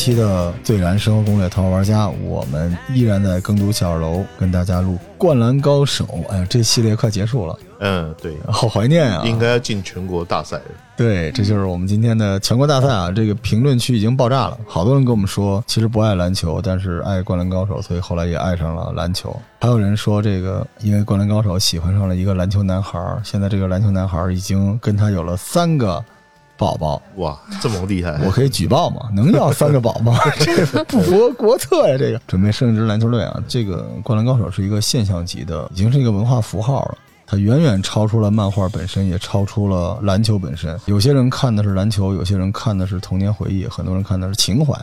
期的《最燃生活攻略》，头号玩家，我们依然在耕读小二楼跟大家录《灌篮高手》。哎呀，这系列快结束了，嗯，对，好怀念啊！应该要进全国大赛。对，这就是我们今天的全国大赛啊！这个评论区已经爆炸了，好多人跟我们说，其实不爱篮球，但是爱《灌篮高手》，所以后来也爱上了篮球。还有人说，这个因为《灌篮高手》喜欢上了一个篮球男孩，现在这个篮球男孩已经跟他有了三个。宝宝哇，这么厉害！我可以举报吗？能要三个宝宝？这不符合国策呀！这个准备升一支篮球队啊！这个《灌篮高手》是一个现象级的，已经是一个文化符号了。它远远超出了漫画本身，也超出了篮球本身。有些人看的是篮球，有些人看的是童年回忆，很多人看的是情怀。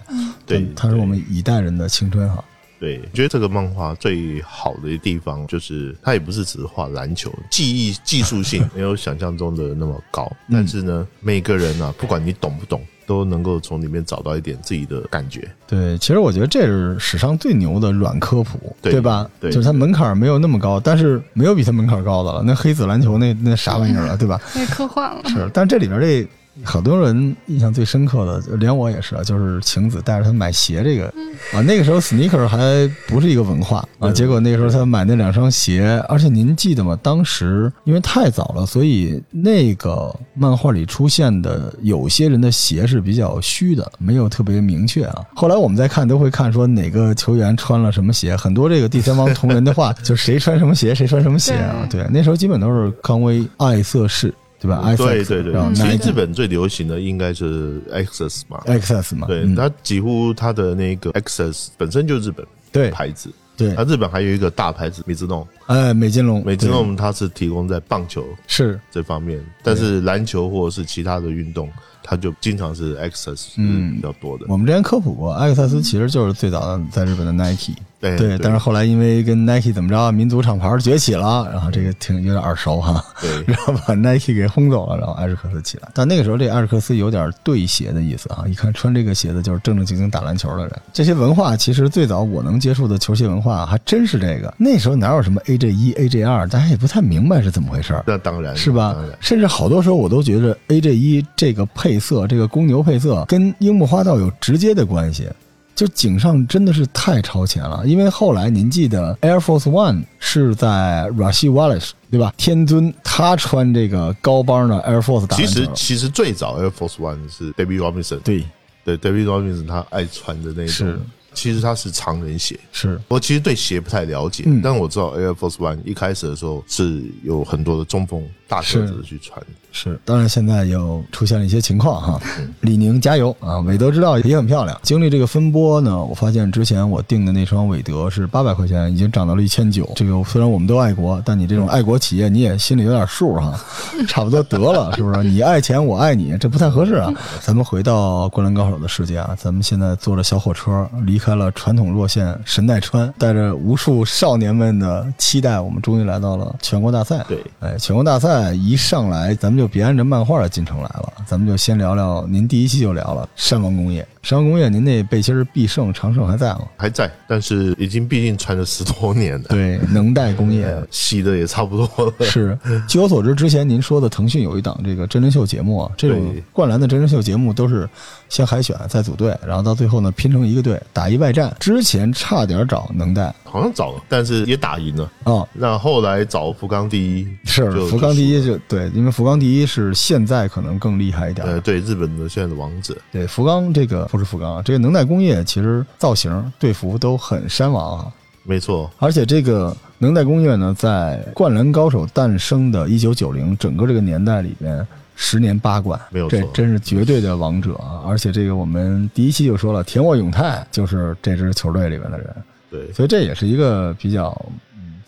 对，它是我们一代人的青春哈。对，我觉得这个漫画最好的地方就是，它也不是只是画篮球，技艺技术性 没有想象中的那么高，但是呢，每个人啊，不管你懂不懂，都能够从里面找到一点自己的感觉。对，其实我觉得这是史上最牛的软科普，对吧？对，就是它门槛没有那么高，但是没有比它门槛高的了。那黑子篮球那那啥玩意儿了，对吧？太科幻了。是，但这里边这。好多人印象最深刻的，连我也是啊，就是晴子带着他买鞋这个啊，那个时候 sneaker 还不是一个文化啊，结果那个时候他买那两双鞋，而且您记得吗？当时因为太早了，所以那个漫画里出现的有些人的鞋是比较虚的，没有特别明确啊。后来我们再看都会看说哪个球员穿了什么鞋，很多这个第三方同人的话，就谁穿什么鞋谁穿什么鞋啊。对，那时候基本都是康威爱色士。对吧？对对对，其实日本最流行的应该是 Access 嘛，Access 嘛，对，它几乎它的那个 Access 本身就日本对牌子，对，它日本还有一个大牌子美津浓，哎，美津浓，美津浓它是提供在棒球是。这方面，但是篮球或者是其他的运动。他就经常是 Access 嗯比较多的。我们之前科普过，艾克萨斯其实就是最早的在日本的 Nike。对对，但是后来因为跟 Nike 怎么着，民族厂牌崛起了，然后这个挺有点耳熟哈。对，然后把 Nike 给轰走了，然后艾瑞克斯起来。但那个时候这艾瑞克斯有点对鞋的意思啊，一看穿这个鞋子就是正正经经打篮球的人。这些文化其实最早我能接触的球鞋文化还真是这个。那时候哪有什么 AJ 一、AJ 二，大家也不太明白是怎么回事。那当然是吧？甚至好多时候我都觉得 AJ 一这个配色，这个公牛。配色跟樱木花道有直接的关系，就井上真的是太超前了。因为后来您记得 Air Force One 是在 Rasheed Wallace 对吧？天尊他穿这个高帮的 Air Force 打其实其实最早 Air Force One 是 David Robinson，对对，David Robinson 他爱穿的那种。其实它是常人鞋，是我其实对鞋不太了解，但我知道 Air Force One 一开始的时候是有很多的中锋大个子去传。是，当然现在又出现了一些情况哈。李宁加油啊！韦德之道也很漂亮。经历这个风波呢，我发现之前我订的那双韦德是八百块钱，已经涨到了一千九。这个虽然我们都爱国，但你这种爱国企业你也心里有点数哈。差不多得了，是不是？你爱钱，我爱你，这不太合适啊。咱们回到《灌篮高手》的世界啊，咱们现在坐着小火车离开了传统弱线神奈川，带着无数少年们的期待，我们终于来到了全国大赛。对，哎，全国大赛一上来，咱们就。别按着漫画的进程来了，咱们就先聊聊。您第一期就聊了山王工业，山王工业，您那背心必胜、长胜还在吗？还在，但是已经毕竟穿了十多年了。对，能代工业洗的也差不多了。是，据我所知，之前您说的腾讯有一档这个真人秀节目啊，这种灌篮的真人秀节目都是先海选再组队，然后到最后呢拼成一个队打一外战。之前差点找能代。好像找了，但是也打赢了哦。那后来找福冈第一是福冈第一就对，因为福冈第一是现在可能更厉害一点。呃，对，日本的现在的王者。对，福冈这个不是福冈啊，这个能代工业其实造型队服都很山王啊。没错，而且这个能代工业呢，在灌篮高手诞生的一九九零整个这个年代里边，十年八冠，没有这真是绝对的王者啊！而且这个我们第一期就说了，田沃永泰就是这支球队里面的人。对，所以这也是一个比较，嗯，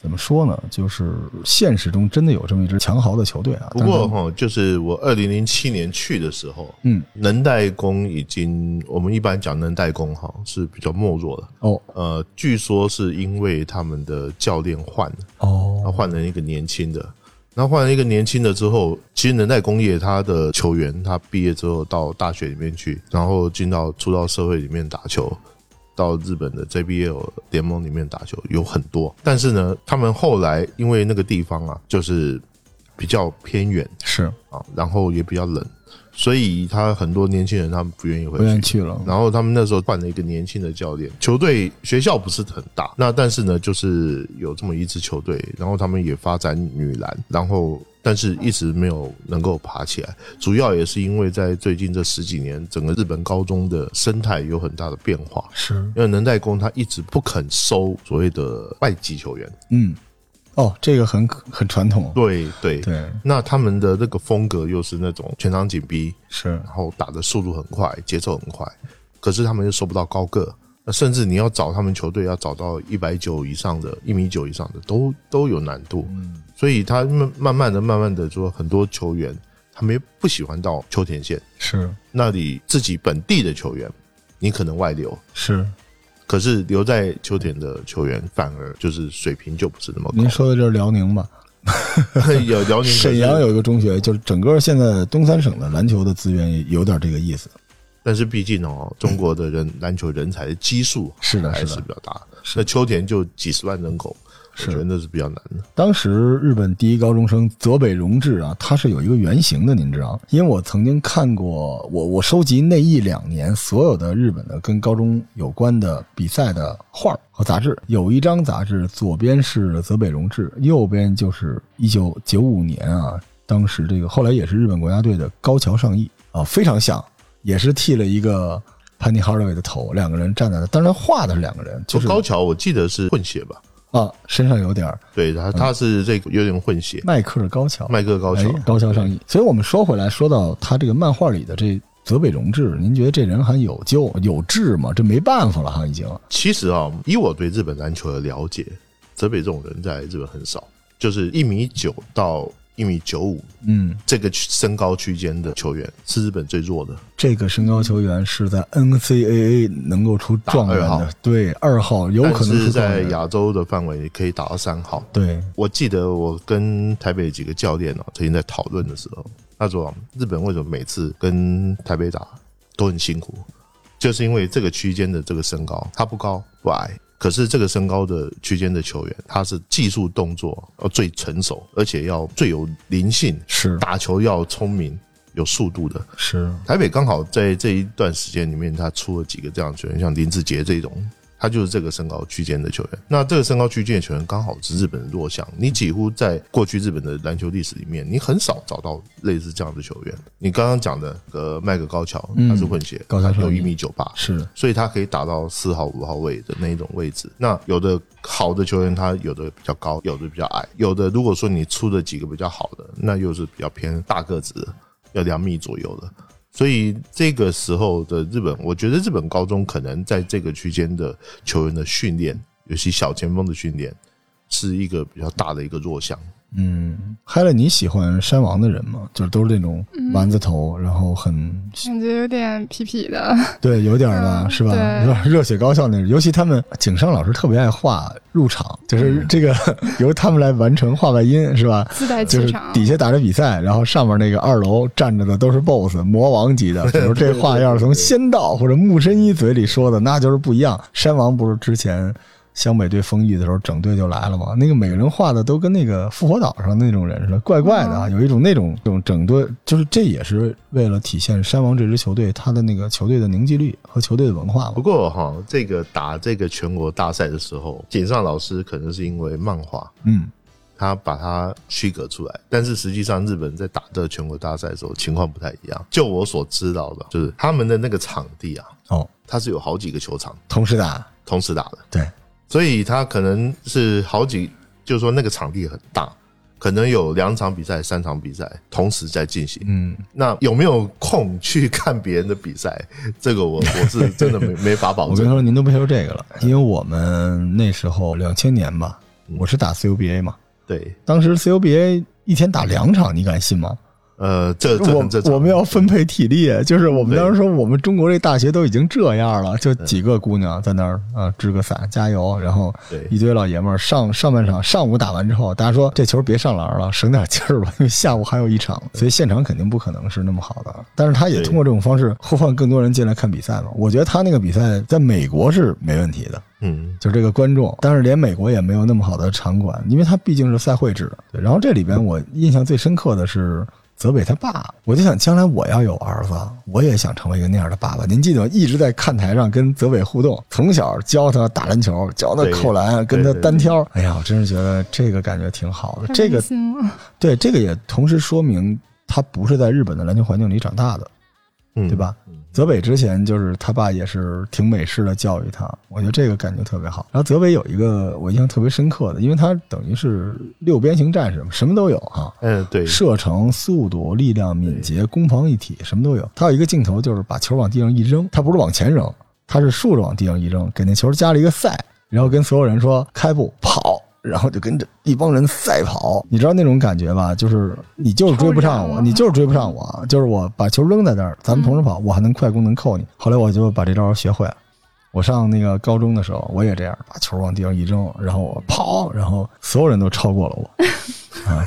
怎么说呢？就是现实中真的有这么一支强豪的球队啊。不过哈，就是我二零零七年去的时候，嗯，能代工已经，我们一般讲能代工哈是比较没落的哦。呃，据说是因为他们的教练换了哦，他换了一个年轻的，那换了一个年轻的之后，其实能代工业他的球员他毕业之后到大学里面去，然后进到出到社会里面打球。到日本的 JBL 联盟里面打球有很多，但是呢，他们后来因为那个地方啊，就是比较偏远，是啊，然后也比较冷。所以他很多年轻人他们不愿意回去，不愿意去了。然后他们那时候换了一个年轻的教练，球队学校不是很大，那但是呢，就是有这么一支球队，然后他们也发展女篮，然后但是一直没有能够爬起来。主要也是因为在最近这十几年，整个日本高中的生态有很大的变化，是因为能代工他一直不肯收所谓的外籍球员，嗯。哦，这个很很传统，对对对。那他们的那个风格又是那种全场紧逼，是，然后打的速度很快，节奏很快，可是他们又收不到高个，那甚至你要找他们球队要找到一百九以上的、一米九以上的，都都有难度。嗯，所以他慢慢慢的、慢慢的说，很多球员他们不喜欢到秋田县，是那里自己本地的球员，你可能外流，是。可是留在秋田的球员反而就是水平就不是那么高。您说的就是辽宁吧？有辽宁 沈阳有一个中学，就是整个现在东三省的篮球的资源有点这个意思。但是毕竟哦，中国的人篮球人才的基数是的，还是比较大。那秋田就几十万人口。我觉得那是比较难的。当时日本第一高中生泽北荣治啊，他是有一个原型的，您知道？因为我曾经看过，我我收集那一两年所有的日本的跟高中有关的比赛的画和杂志，有一张杂志左边是泽北荣治，右边就是一九九五年啊，当时这个后来也是日本国家队的高桥尚义啊，非常像，也是剃了一个潘尼哈德韦的头，两个人站在那，当然画的是两个人，就是高桥，我记得是混血吧。啊，身上有点儿，对他，他是这个有点混血。迈克尔高桥，迈克尔高桥，高桥上义。所以我们说回来，说到他这个漫画里的这泽北荣治，您觉得这人还有救有志吗？这没办法了哈，已经。其实啊，以我对日本篮球的了解，泽北这种人在日本很少，就是一米九到。一米九五，嗯，这个身高区间的球员是日本最弱的。这个身高球员是在 NCAA 能够出状元的，对，二号有可能是在亚洲的范围可以打到三号。对，我记得我跟台北几个教练哦，曾经在讨论的时候，他说日本为什么每次跟台北打都很辛苦，就是因为这个区间的这个身高，他不高不矮。可是这个身高的区间的球员，他是技术动作要最成熟，而且要最有灵性，是打球要聪明、有速度的。是台北刚好在这一段时间里面，他出了几个这样球员，像林志杰这种。他就是这个身高区间的球员，那这个身高区间的球员刚好是日本的弱项。你几乎在过去日本的篮球历史里面，你很少找到类似这样的球员。你刚刚讲的呃麦克高桥，他是混血，高桥有一米九八，是，所以他可以打到四号、五号位的那一种位置。那有的好的球员，他有的比较高，有的比较矮，有的如果说你出的几个比较好的，那又是比较偏大个子，要两米左右的。所以这个时候的日本，我觉得日本高中可能在这个区间的球员的训练，尤其小前锋的训练，是一个比较大的一个弱项。嗯，嗨了，你喜欢山王的人吗？就是都是那种丸子头，然后很感觉有点痞痞的，对，有点吧，是吧？热血高校那种，尤其他们井上老师特别爱画入场，就是这个 由他们来完成画外音，是吧？自带气场。底下打着比赛，然后上面那个二楼站着的都是 BOSS 魔王级的，比 如这话要是从仙道或者木神一嘴里说的，那就是不一样。山王不是之前。湘北队封邑的时候，整队就来了嘛。那个每个人画的都跟那个复活岛上那种人似的，怪怪的啊，有一种那种这种整队，就是这也是为了体现山王这支球队他的那个球队的凝聚力和球队的文化。不过哈，这个打这个全国大赛的时候，井上老师可能是因为漫画，嗯，他把它区隔出来。但是实际上，日本在打这全国大赛的时候情况不太一样。就我所知道的，就是他们的那个场地啊，哦，它是有好几个球场同时打，同时打的，对。所以他可能是好几，就是说那个场地很大，可能有两场比赛、三场比赛同时在进行。嗯，那有没有空去看别人的比赛？这个我我是真的没没法保证。我跟你说，您都别说这个了，因为我们那时候两千年吧，我是打 CUBA 嘛。对，当时 CUBA 一天打两场，你敢信吗？呃，这我我们要分配体力，就是我们当时说，我们中国这大学都已经这样了，就几个姑娘在那儿啊支个伞加油，然后一堆老爷们儿上上半场上午打完之后，大家说这球别上篮了，省点劲儿吧，因为下午还有一场，所以现场肯定不可能是那么好的。但是他也通过这种方式呼唤更多人进来看比赛嘛。我觉得他那个比赛在美国是没问题的，嗯，就这个观众，但是连美国也没有那么好的场馆，因为他毕竟是赛会制。对，然后这里边我印象最深刻的是。泽北他爸，我就想将来我要有儿子，我也想成为一个那样的爸爸。您记得一直在看台上跟泽北互动，从小教他打篮球，教他扣篮，跟他单挑。哎呀，我真是觉得这个感觉挺好的。这个，对，这个也同时说明他不是在日本的篮球环境里长大的，对吧？泽北之前就是他爸也是挺美式的教育他，我觉得这个感觉特别好。然后泽北有一个我印象特别深刻的，因为他等于是六边形战士，什么都有哈。嗯，对，射程、速度、力量、敏捷、攻防一体，什么都有。他有一个镜头就是把球往地上一扔，他不是往前扔，他是竖着往地上一扔，给那球加了一个赛，然后跟所有人说开步跑。然后就跟着一帮人赛跑，你知道那种感觉吧？就是你就是追不上我，你就是追不上我，就是我把球扔在那儿，咱们同时跑，我还能快攻能扣你。后来我就把这招学会了。我上那个高中的时候，我也这样，把球往地上一扔，然后我跑，然后所有人都超过了我。啊，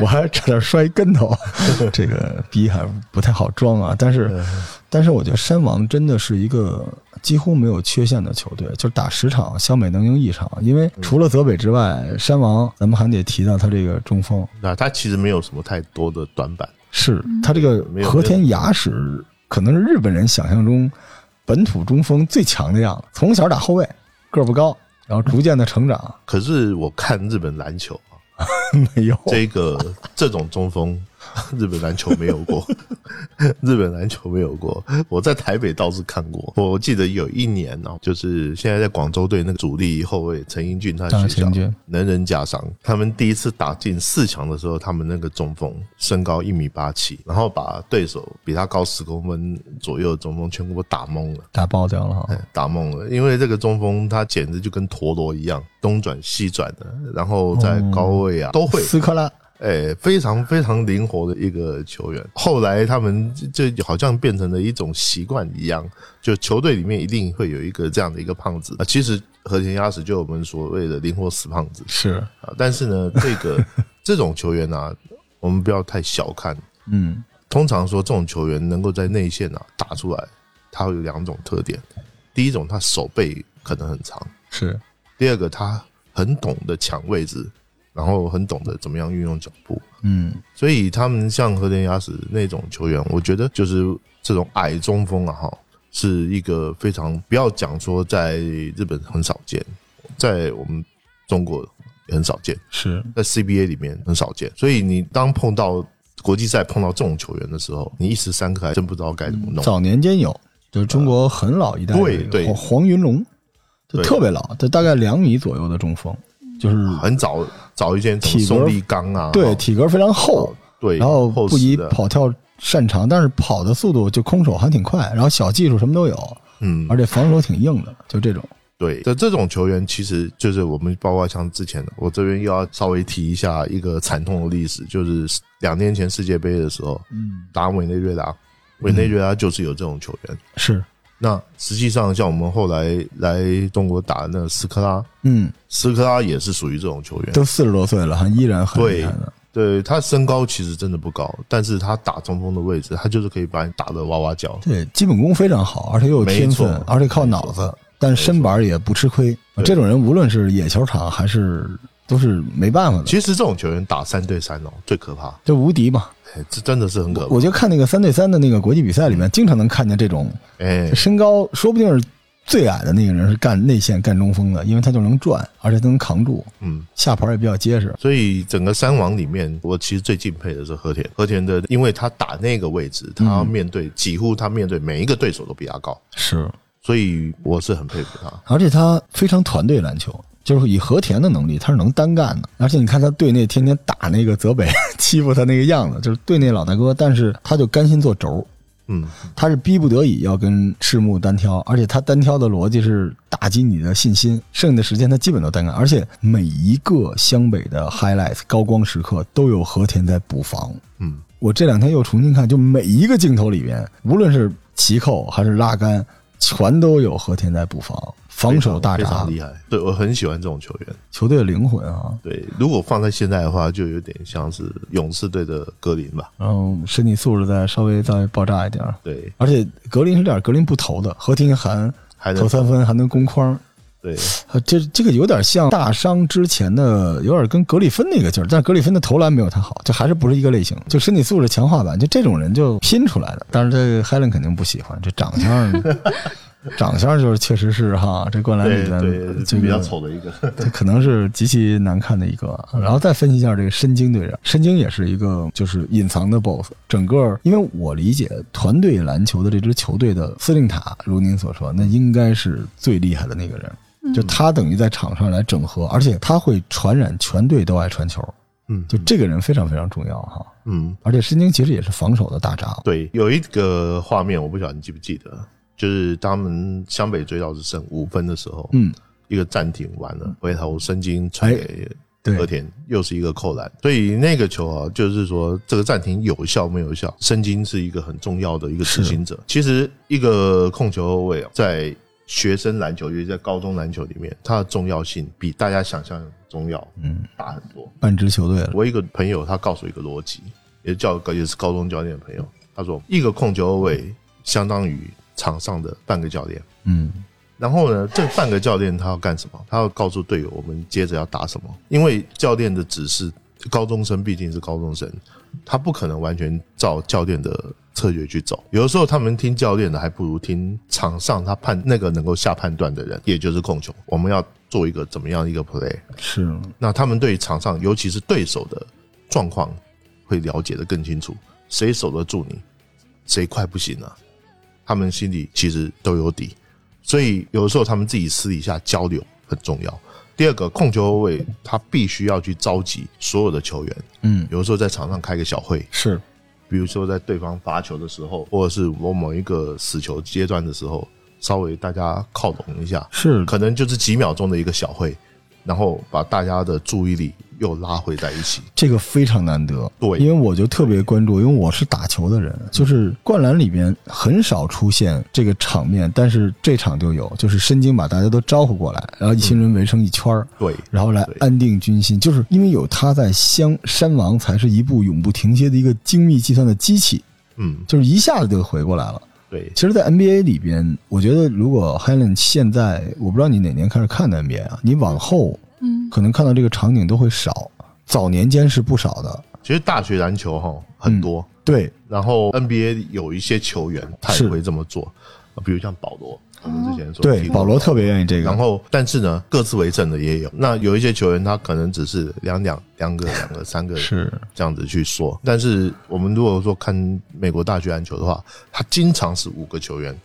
我还差点摔跟头，这个逼还不太好装啊。但是，但是我觉得山王真的是一个几乎没有缺陷的球队，就是打十场，湘北能赢一场。因为除了泽北之外，山王咱们还得提到他这个中锋。那他其实没有什么太多的短板，是他这个和田雅史可能是日本人想象中本土中锋最强的样子。从小打后卫，个不高，然后逐渐的成长。可是我看日本篮球。没有这个这种中锋。日本篮球没有过，日本篮球没有过。我在台北倒是看过。我记得有一年哦，就是现在在广州队那个主力后卫陈英俊，他学校能人加伤。他们第一次打进四强的时候，他们那个中锋身高一米八七，然后把对手比他高十公分左右的中锋全部打懵了，打爆掉了，打懵了。因为这个中锋他简直就跟陀螺一样，东转西转的，然后在高位啊都会斯科拉。哎，非常非常灵活的一个球员。后来他们就好像变成了一种习惯一样，就球队里面一定会有一个这样的一个胖子啊。其实和田压死就我们所谓的灵活死胖子是啊。但是呢，这个 这种球员呢，我们不要太小看。嗯，通常说这种球员能够在内线啊打出来，他会有两种特点。第一种，他手背可能很长；是第二个，他很懂得抢位置。然后很懂得怎么样运用脚步，嗯，所以他们像和田雅史那种球员，我觉得就是这种矮中锋啊，哈，是一个非常不要讲说在日本很少见，在我们中国也很少见，是在 CBA 里面很少见。所以你当碰到国际赛碰到这种球员的时候，你一时三刻还真不知道该怎么弄。早年间有，就是中国很老一代，对对，黄云龙，就特别老，就大概两米左右的中锋。就是很早早一件体格力刚啊，对，体格非常厚，对，然后不以跑跳擅长，但是跑的速度就空手还挺快，然后小技术什么都有，嗯，而且防守挺硬的，就这种。对，这这种球员其实就是我们包括像之前的，我这边又要稍微提一下一个惨痛的历史，就是两年前世界杯的时候，嗯，打委内瑞拉，委内瑞拉就是有这种球员，是。那实际上，像我们后来来中国打那斯科拉，嗯，斯科拉也是属于这种球员，都四十多岁了，还依然很厉害对他身高其实真的不高，但是他打中锋的位置，他就是可以把你打的哇哇叫。对，基本功非常好，而且又有天分，而且靠脑子，但身板也不吃亏。这种人无论是野球场还是都是没办法的。其实这种球员打三对三哦，最可怕，就无敌嘛。这真的是很可怕。我就看那个三对三的那个国际比赛里面，经常能看见这种，哎，身高说不定是最矮的那个人是干内线干中锋的，因为他就能转，而且他能扛住，嗯，下盘也比较结实。所以整个三王里面，我其实最敬佩的是和田。和田的，因为他打那个位置，他面对几乎他面对每一个对手都比他高，是，所以我是很佩服他。而且他非常团队篮球。就是以和田的能力，他是能单干的。而且你看他队内天天打那个泽北，欺负他那个样子，就是队内老大哥。但是他就甘心做轴，嗯，他是逼不得已要跟赤木单挑，而且他单挑的逻辑是打击你的信心。剩下的时间他基本都单干，而且每一个湘北的 highlights 高光时刻都有和田在补防，嗯。我这两天又重新看，就每一个镜头里边，无论是齐扣还是拉杆，全都有和田在补防。防守大闸厉害，对我很喜欢这种球员，球队的灵魂啊。对，如果放在现在的话，就有点像是勇士队的格林吧。然后身体素质再稍微再爆炸一点。对，而且格林是点格林不投的，何庭还投三分，还能攻框。对，这这个有点像大伤之前的，有点跟格里芬那个劲儿，但是格里芬的投篮没有他好，就还是不是一个类型。就身体素质强化版，就这种人就拼出来的。但是这 Helen 肯定不喜欢，这长相。长相就是确实是哈，这灌篮里边就比较丑的一个，可能是极其难看的一个。然后再分析一下这个申京队长，申京也是一个就是隐藏的 BOSS。整个因为我理解团队篮球的这支球队的司令塔，如您所说，那应该是最厉害的那个人，就他等于在场上来整合，而且他会传染全队都爱传球。嗯，就这个人非常非常重要哈。嗯，而且申京其实也是防守的大闸。对，有一个画面，我不晓得你记不记得。就是他们湘北追到只剩五分的时候，嗯，一个暂停完了，回头申京传给和田，又是一个扣篮，所以那个球啊，就是说这个暂停有效没有效？申京是一个很重要的一个执行者。其实一个控球后卫啊，在学生篮球，尤其在高中篮球里面，它的重要性比大家想象中要嗯大很多。半支球队了。我一个朋友他告诉我一个逻辑，也叫也是高中教练的朋友，他说一个控球后卫相当于。场上的半个教练，嗯，然后呢，这半个教练他要干什么？他要告诉队友我们接着要打什么。因为教练的指示，高中生毕竟是高中生，他不可能完全照教练的策略去走。有的时候他们听教练的，还不如听场上他判那个能够下判断的人，也就是控球。我们要做一个怎么样一个 play？是，那他们对场上，尤其是对手的状况，会了解的更清楚。谁守得住你，谁快不行了。他们心里其实都有底，所以有的时候他们自己私底下交流很重要。第二个控球后卫，他必须要去召集所有的球员，嗯，有的时候在场上开个小会，是，比如说在对方罚球的时候，或者是我某一个死球阶段的时候，稍微大家靠拢一下，是，可能就是几秒钟的一个小会，然后把大家的注意力。又拉回在一起，这个非常难得。对，因为我就特别关注，因为我是打球的人，就是灌篮里边很少出现这个场面，但是这场就有，就是申京把大家都招呼过来，然后一群人围成一圈儿，对，然后来安定军心，就是因为有他在，香山王才是一部永不停歇的一个精密计算的机器，嗯，就是一下子就回过来了。对，其实，在 NBA 里边，我觉得如果 Helen 现在，我不知道你哪年开始看的 NBA 啊，你往后。嗯，可能看到这个场景都会少，早年间是不少的。其实大学篮球哈很多，对。然后 NBA 有一些球员他也会这么做，比如像保罗，我们之前说，对，保罗特别愿意这个。然后，但是呢，各自为政的也有。那有一些球员他可能只是两两两个两个三个是这样子去说，但是我们如果说看美国大学篮球的话，他经常是五个球员。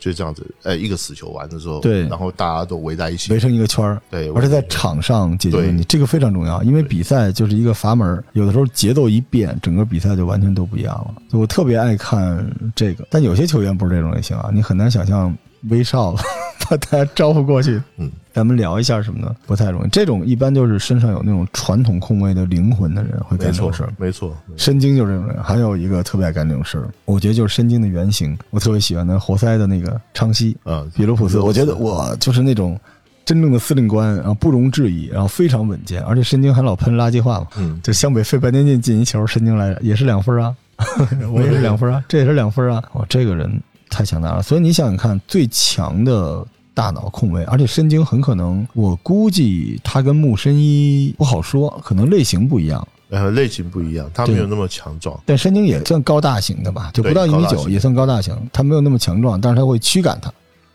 就这样子，呃，一个死球完的时候，对，然后大家都围在一起，围成一个圈儿，对，而且在场上解决问题，这个非常重要，因为比赛就是一个阀门，有的时候节奏一变，整个比赛就完全都不一样了。我特别爱看这个，但有些球员不是这种类型啊，你很难想象威少了 把大家招呼过去，嗯。咱们聊一下什么的，不太容易。这种一般就是身上有那种传统控卫的灵魂的人会干这种事儿。没错，申京就是这种人。还有一个特别爱干这种事儿，我觉得就是申京的原型。我特别喜欢的活塞的那个昌西，啊，比卢普斯。我觉得我就是那种真正的司令官，然后不容置疑，然后非常稳健。而且申京还老喷垃圾话嘛，嗯，就湘北费半天进进一球，申京来也是两分啊，我也是两分啊，这也是两分啊。哦，这个人太强大了。所以你想想看，最强的。大脑控卫，而且申京很可能，我估计他跟木申一不好说，可能类型不一样。呃，类型不一样，他没有那么强壮。但申京也算高大型的吧，就不到一米九，也算高大型。他没有那么强壮，但是他会驱赶他，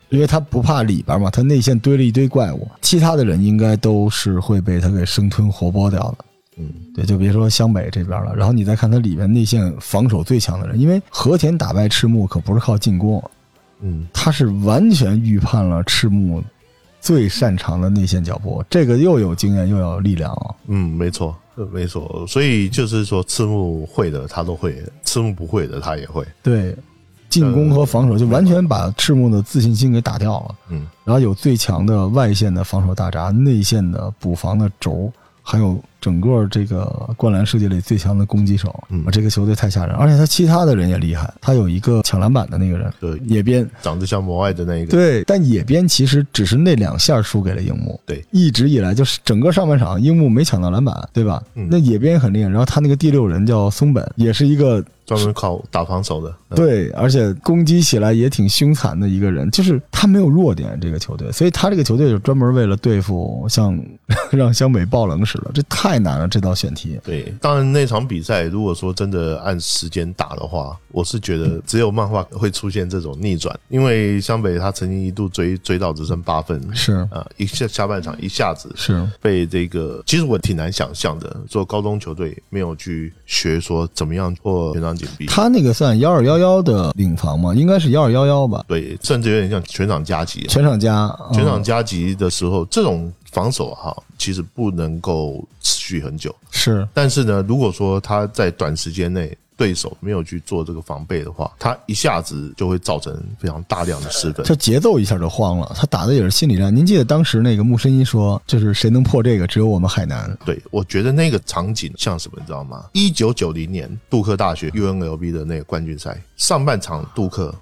因为他不怕里边嘛，他内线堆了一堆怪物，其他的人应该都是会被他给生吞活剥掉的。嗯，对，就别说湘北这边了，然后你再看他里面内线防守最强的人，因为和田打败赤木可不是靠进攻。嗯，他是完全预判了赤木最擅长的内线脚步，这个又有经验又有力量啊。嗯，没错，没错。所以就是说，赤木会的他都会，赤木不会的他也会。对，进攻和防守就完全把赤木的自信心给打掉了。嗯，然后有最强的外线的防守大闸，内线的补防的轴，还有整个这个灌篮世界里最强的攻击手。嗯，这个球队太吓人，而且他其他的人也厉害。他有一个抢篮板的那个人，对，野边长得像魔外的那一个。对，但野边其实只是那两下输给了樱木。对，一直以来就是整个上半场樱木没抢到篮板，对吧？那野边很厉害。然后他那个第六人叫松本，也是一个。专门靠打防守的，对，而且攻击起来也挺凶残的一个人，就是他没有弱点，这个球队，所以他这个球队就专门为了对付像 让湘北爆冷似的，这太难了，这道选题。对，当然那场比赛如果说真的按时间打的话，我是觉得只有漫画会出现这种逆转，因为湘北他曾经一度追追到只剩八分，是啊，一下下半场一下子是被这个，其实我挺难想象的，做高中球队没有去学说怎么样做全场紧逼。他那个算幺二幺幺的领防吗？应该是幺二幺幺吧。对，甚至有点像全场加急。全场加，全场加急的时候，这种防守哈，其实不能够持续很久。是，但是呢，如果说他在短时间内。对手没有去做这个防备的话，他一下子就会造成非常大量的失分，这节奏一下就慌了。他打的也是心理战。您记得当时那个穆申一说，就是谁能破这个，只有我们海南。对，我觉得那个场景像什么，你知道吗？一九九零年杜克大学 UNLV 的那个冠军赛，上半场杜克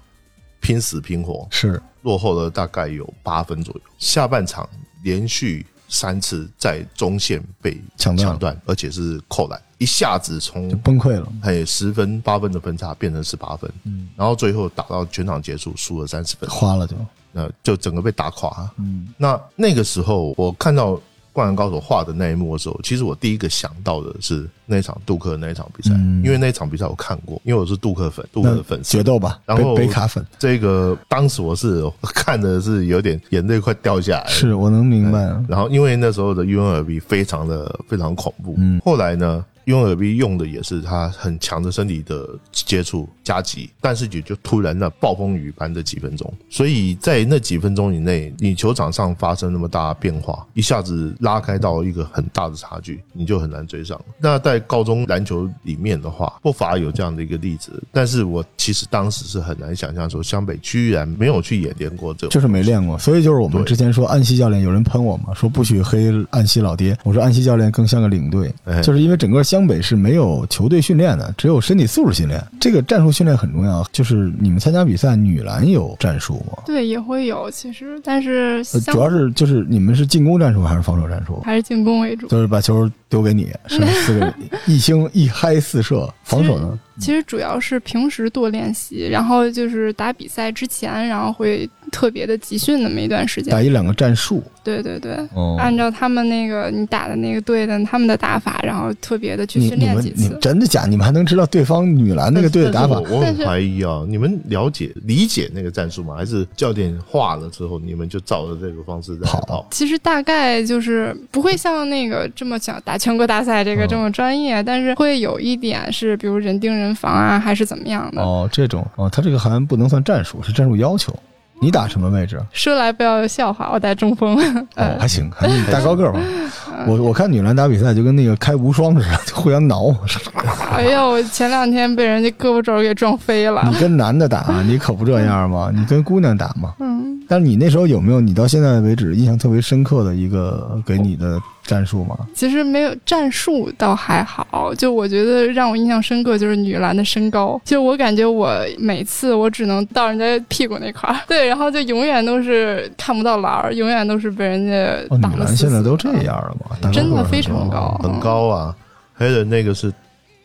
拼死拼活，是落后了大概有八分左右，下半场连续。三次在中线被抢断，而且是扣篮，一下子从崩溃了，有十分八分的分差变成十八分，嗯，然后最后打到全场结束输了三十分，花了就，那就整个被打垮，嗯，那那个时候我看到。灌篮高手画的那一幕的时候，其实我第一个想到的是那场杜克那一场比赛，因为那场比赛我看过，因为我是杜克粉，杜克的粉丝，决斗吧，然后北卡粉，这个当时我是看的是有点眼泪快掉下来，是我能明白。然后因为那时候的 UNLV 非常的非常恐怖，嗯，后来呢？用耳鼻用的也是他很强的身体的接触加急，但是也就突然那暴风雨般的几分钟，所以在那几分钟以内，你球场上发生那么大变化，一下子拉开到一个很大的差距，你就很难追上。那在高中篮球里面的话，不乏有这样的一个例子，但是我其实当时是很难想象说湘北居然没有去演练过这，就是没练过。所以就是我们之前说安西教练有人喷我嘛，说不许黑安西老爹。我说安西教练更像个领队，就是因为整个湘。湘北是没有球队训练的，只有身体素质训练。这个战术训练很重要。就是你们参加比赛，女篮有战术吗？对，也会有。其实，但是主要是就是你们是进攻战术还是防守战术？还是进攻为主？就是把球丢给你，是四个 一星一嗨四射。防守呢？其实主要是平时多练习，然后就是打比赛之前，然后会。特别的集训那么一段时间，打一两个战术，对对对，按照他们那个你打的那个队的他们的打法，然后特别的去训练几次。真的假？你们还能知道对方女篮那个队的打法？我很怀疑啊！你们了解理解那个战术吗？还是教练画了之后，你们就照着这个方式在跑？其实大概就是不会像那个这么讲打全国大赛这个这么专业，但是会有一点是，比如人盯人防啊，还是怎么样的？哦，这种哦，他这个好像不能算战术，是战术要求。你打什么位置？说来不要笑话，我打中锋。哦，还行，还大高个吧。我我看女篮打比赛就跟那个开无双似的，就互相挠。哎呀，我前两天被人家胳膊肘给撞飞了。你跟男的打，你可不这样吗？你跟姑娘打吗。嗯。但是你那时候有没有你到现在为止印象特别深刻的一个给你的？战术吗？其实没有战术，倒还好。就我觉得让我印象深刻就是女篮的身高。就我感觉我每次我只能到人家屁股那块儿，对，然后就永远都是看不到篮儿，永远都是被人家挡的。女篮现在都这样了吗？真的非常高，很高啊！还有那个是。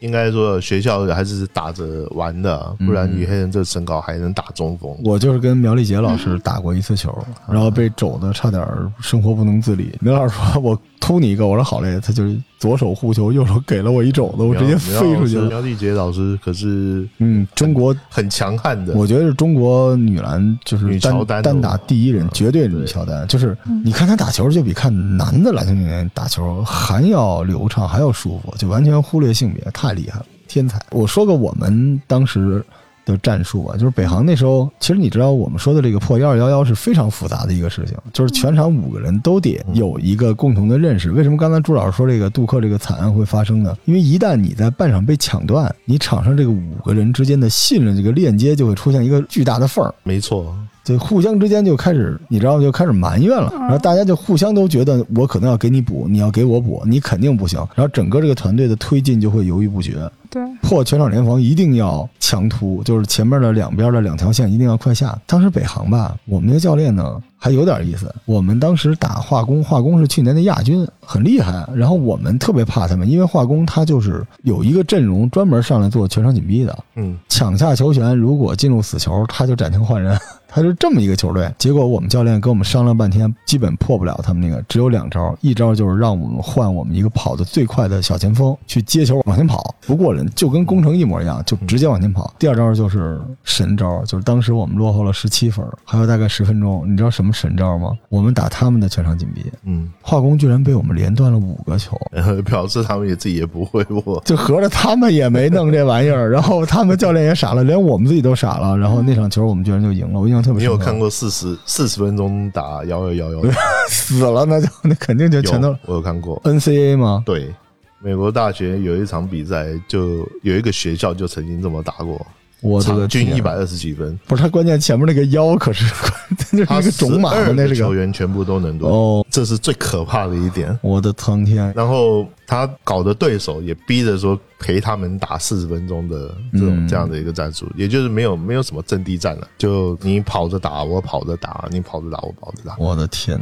应该说学校还是打着玩的，不然女黑人这身高还能打中锋。我就是跟苗丽杰老师打过一次球，然后被肘的差点生活不能自理。苗老师说我。突你一个，我说好嘞，他就是左手护球，右手给了我一肘子，我直接飞出去了。苗丽杰老师可是嗯，中国很强悍的，我觉得是中国女篮就是单单打第一人，绝对女乔丹。就是你看她打球，就比看男的篮球运动员打球还要流畅，还要舒服，就完全忽略性别，太厉害了，天才。我说个我们当时。的战术啊，就是北航那时候，其实你知道我们说的这个破幺二幺幺是非常复杂的一个事情，就是全场五个人都得有一个共同的认识。为什么刚才朱老师说这个杜克这个惨案会发生呢？因为一旦你在半场被抢断，你场上这个五个人之间的信任这个链接就会出现一个巨大的缝儿。没错。就互相之间就开始，你知道就开始埋怨了，然后大家就互相都觉得我可能要给你补，你要给我补，你肯定不行，然后整个这个团队的推进就会犹豫不决。对，破全场联防一定要强突，就是前面的两边的两条线一定要快下。当时北航吧，我们那个教练呢还有点意思。我们当时打化工，化工是去年的亚军，很厉害。然后我们特别怕他们，因为化工他就是有一个阵容专门上来做全场紧逼的，嗯，抢下球权，如果进入死球，他就暂停换人。他是这么一个球队，结果我们教练跟我们商量半天，基本破不了他们那个，只有两招，一招就是让我们换我们一个跑得最快的小前锋去接球往前跑，不过人，就跟工程一模一样，就直接往前跑。第二招就是神招，就是当时我们落后了十七分，还有大概十分钟，你知道什么神招吗？我们打他们的全场紧逼，嗯，化工居然被我们连断了五个球，表示他们也自己也不会，我就合着他们也没弄这玩意儿，然后他们教练也傻了，连我们自己都傻了，然后那场球我们居然就赢了，我印象特别深。你有看过四十四十分钟打幺二幺幺 死了那就那肯定就全都我有看过 NCA 吗？对，美国大学有一场比赛，就有一个学校就曾经这么打过。我这个均一百二十几分，不是他关键前面那个腰可是 那个种马的，那是球员全部都能夺哦，这是最可怕的一点。我的苍天！然后他搞的对手也逼着说陪他们打四十分钟的这种这样的一个战术，也就是没有没有什么阵地战了，就你跑着打，我跑着打，你跑着打，我跑着打。我的天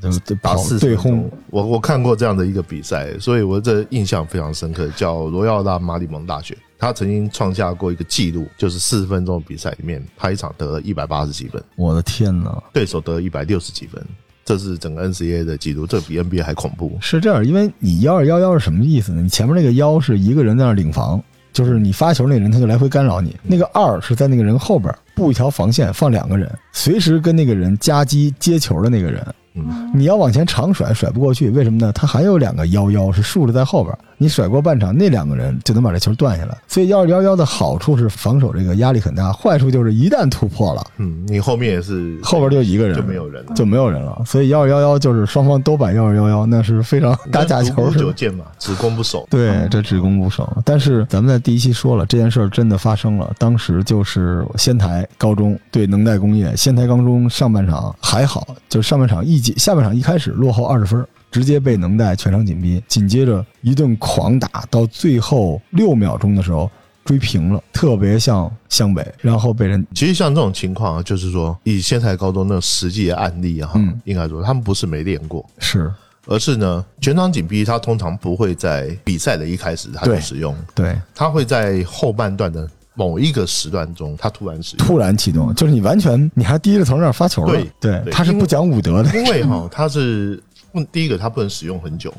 哪！就打四对轰，我我看过这样的一个比赛，所以我这印象非常深刻，叫罗耀大马里蒙大学。他曾经创下过一个记录，就是四十分钟比赛里面，他一场得了一百八十几分。我的天哪！对手得一百六十几分，这是整个 NCAA 的记录，这比 NBA 还恐怖。是这样，因为你幺二幺幺是什么意思呢？你前面那个幺是一个人在那领防，就是你发球那人他就来回干扰你；那个二是在那个人后边布一条防线，放两个人，随时跟那个人夹击接球的那个人。嗯你要往前长甩，甩不过去，为什么呢？他还有两个幺幺是竖着在后边。你甩过半场，那两个人就能把这球断下来。所以幺二幺幺的好处是防守这个压力很大，坏处就是一旦突破了，嗯，你后面也是后边就一个人就没有人了，就没有人了。所以幺二幺幺就是双方都摆幺二幺幺，那是非常打假球是九见嘛，只攻不守。对，这只攻不守。但是咱们在第一期说了，这件事儿真的发生了。当时就是仙台高中对能代工业，仙台高中上半场还好，就是上半场一节，下半场一开始落后二十分。直接被能带全场紧逼，紧接着一顿狂打，到最后六秒钟的时候追平了，特别像湘北，然后被人。其实像这种情况啊，就是说以现在高中那实际的案例啊，应该说他们不是没练过，是，而是呢全场紧逼，他通常不会在比赛的一开始他就使用，对，他会在后半段的某一个时段中，他突然使突然启动，就是你完全你还低着头那发球对对，他是不讲武德的，因为哈他是。第一个，它不能使用很久。